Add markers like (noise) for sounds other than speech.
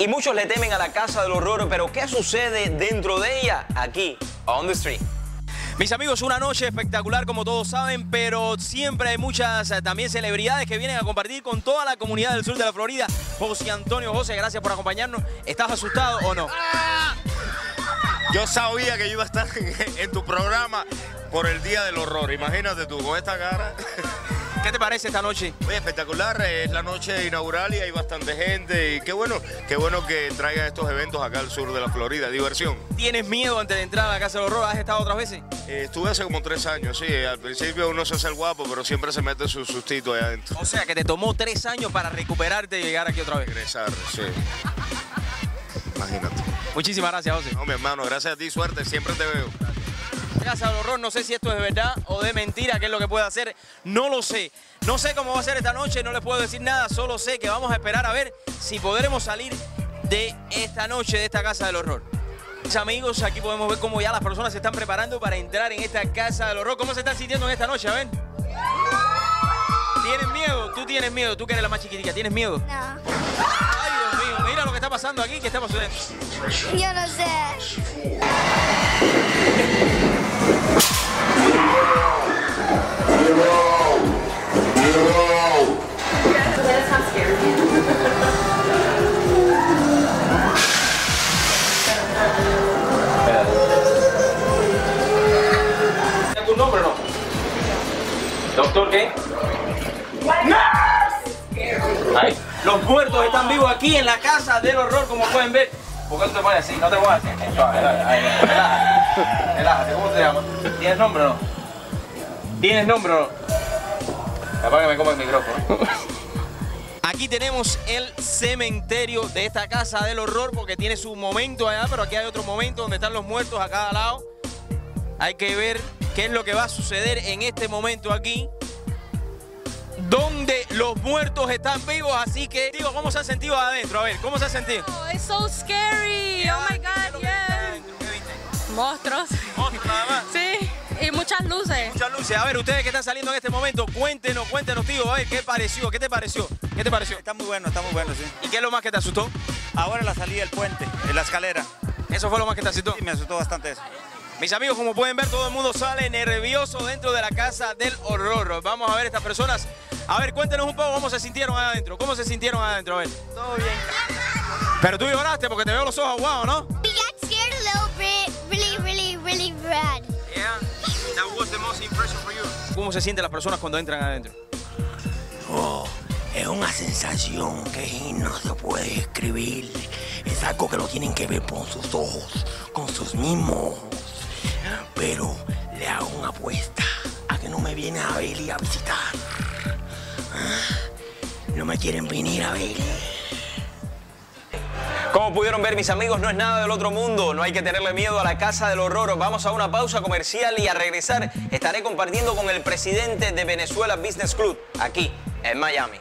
Y muchos le temen a la casa del horror, pero ¿qué sucede dentro de ella? Aquí, on the street. Mis amigos, una noche espectacular como todos saben, pero siempre hay muchas eh, también celebridades que vienen a compartir con toda la comunidad del sur de la Florida. José Antonio José, gracias por acompañarnos. ¿Estás asustado o no? Yo sabía que yo iba a estar en, (laughs) en tu programa por el Día del Horror. Imagínate tú, con esta cara. (laughs) ¿Qué te parece esta noche? Oye, espectacular, es la noche inaugural y hay bastante gente y qué bueno, qué bueno que traigan estos eventos acá al sur de la Florida, diversión. ¿Tienes miedo antes de entrar a la Casa del Horror? ¿Has estado otras veces? Eh, estuve hace como tres años, sí, al principio uno se hace el guapo, pero siempre se mete su sustito allá adentro. O sea, que te tomó tres años para recuperarte y llegar aquí otra vez. Regresar, sí. (laughs) Imagínate. Muchísimas gracias, José. No, mi hermano, gracias a ti, suerte, siempre te veo. Casa del Horror, no sé si esto es verdad o de mentira, qué es lo que puede hacer, no lo sé. No sé cómo va a ser esta noche, no les puedo decir nada, solo sé que vamos a esperar a ver si podremos salir de esta noche, de esta Casa del Horror. Mis amigos, aquí podemos ver cómo ya las personas se están preparando para entrar en esta Casa del Horror. ¿Cómo se están sintiendo en esta noche? A ver. ¿Tienes miedo? Tú tienes miedo, tú que eres la más chiquitita, ¿tienes miedo? No, Ay, Dios mío, mira lo que está pasando aquí, ¿qué está pasando? yo no sé. ¿Doctor qué? Los muertos están vivos aquí en la casa del horror, como pueden ver. ¿Por qué no te pones así? No te pongas así. Suave, Relájate, ¿cómo te llamas? ¿Tienes nombre o no? ¿Tienes nombre o no? Capaz que me come el micrófono. Aquí tenemos el cementerio de esta casa del horror porque tiene su momento allá, pero aquí hay otro momento donde están los muertos a cada lado. Hay que ver qué es lo que va a suceder en este momento aquí. Donde los muertos están vivos, así que digo, ¿cómo se han sentido adentro? A ver, ¿cómo se han sentido? Oh, it's so scary. Oh my ¿Qué es lo God, yeah. adentro? ¿Qué viste? Monstruos. Monstruos nada más. Sí, y muchas luces. Muchas luces. A ver, ustedes que están saliendo en este momento, cuéntenos, cuéntenos, tío, a ver, ¿qué pareció? ¿Qué te pareció? ¿Qué te pareció? Está muy bueno, está muy bueno, sí. ¿Y qué es lo más que te asustó? Ahora la salida del puente, en la escalera. Eso fue lo más que te asustó. Sí, me asustó bastante eso. Mis amigos, como pueden ver, todo el mundo sale nervioso dentro de la casa del horror. Vamos a ver estas personas. A ver, cuéntenos un poco cómo se sintieron adentro. ¿Cómo se sintieron adentro? A ver. Todo bien. Pero tú lloraste porque te veo los ojos aguados, ¿no? We got scared a little bit, really, really, really bad. Yeah. That was the most impression for you. ¿Cómo se sienten las personas cuando entran adentro? Oh, es una sensación que no se puede escribir. Es algo que lo tienen que ver con sus ojos, con sus mismos. Pero le hago una apuesta a que no me vienen a ver y a visitar. No me quieren venir a ver. Como pudieron ver mis amigos, no es nada del otro mundo, no hay que tenerle miedo a la casa del horror. Vamos a una pausa comercial y a regresar estaré compartiendo con el presidente de Venezuela Business Club aquí en Miami.